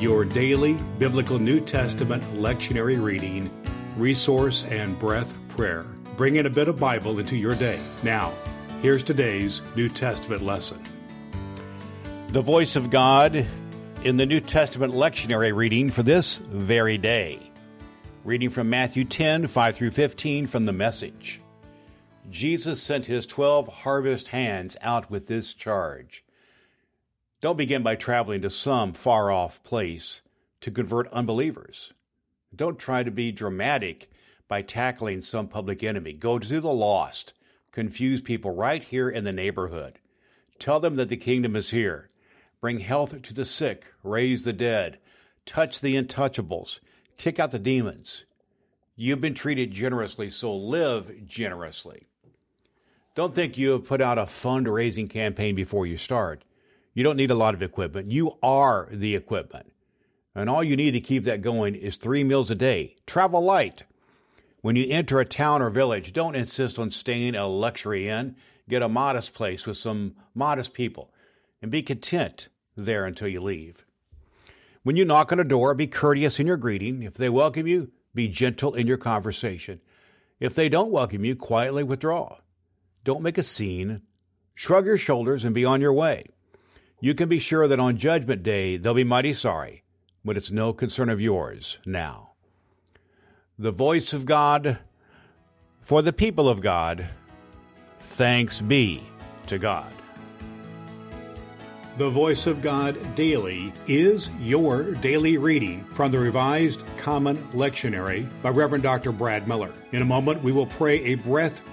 your daily biblical New Testament lectionary reading, resource, and breath prayer. Bring in a bit of Bible into your day. Now, here's today's New Testament lesson. The voice of God in the New Testament lectionary reading for this very day. Reading from Matthew 10 5 through 15 from the message. Jesus sent his 12 harvest hands out with this charge don't begin by traveling to some far off place to convert unbelievers. Don't try to be dramatic by tackling some public enemy. Go to the lost. Confuse people right here in the neighborhood. Tell them that the kingdom is here. Bring health to the sick, raise the dead, touch the untouchables, kick out the demons. You've been treated generously, so live generously. Don't think you have put out a fundraising campaign before you start. You don't need a lot of equipment. You are the equipment. And all you need to keep that going is three meals a day. Travel light. When you enter a town or village, don't insist on staying at a luxury inn. Get a modest place with some modest people and be content there until you leave. When you knock on a door, be courteous in your greeting. If they welcome you, be gentle in your conversation. If they don't welcome you, quietly withdraw. Don't make a scene. Shrug your shoulders and be on your way. You can be sure that on Judgment Day they'll be mighty sorry, but it's no concern of yours now. The voice of God for the people of God. Thanks be to God. The Voice of God Daily is your daily reading from the Revised Common Lectionary by Reverend Dr. Brad Miller. In a moment, we will pray a breath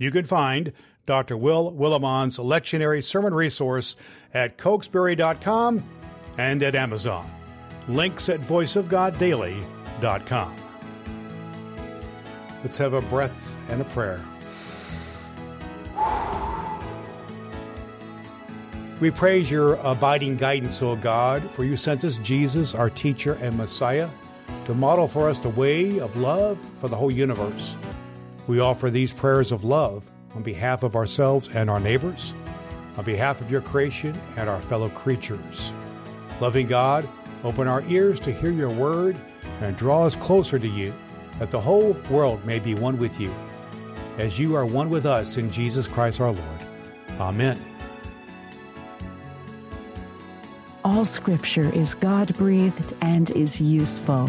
You can find Dr. Will Willimon's lectionary sermon resource at cokesbury.com and at Amazon. Links at voiceofgoddaily.com. Let's have a breath and a prayer. We praise your abiding guidance, O God, for you sent us Jesus, our teacher and Messiah, to model for us the way of love for the whole universe. We offer these prayers of love on behalf of ourselves and our neighbors, on behalf of your creation and our fellow creatures. Loving God, open our ears to hear your word and draw us closer to you, that the whole world may be one with you, as you are one with us in Jesus Christ our Lord. Amen. All scripture is God breathed and is useful.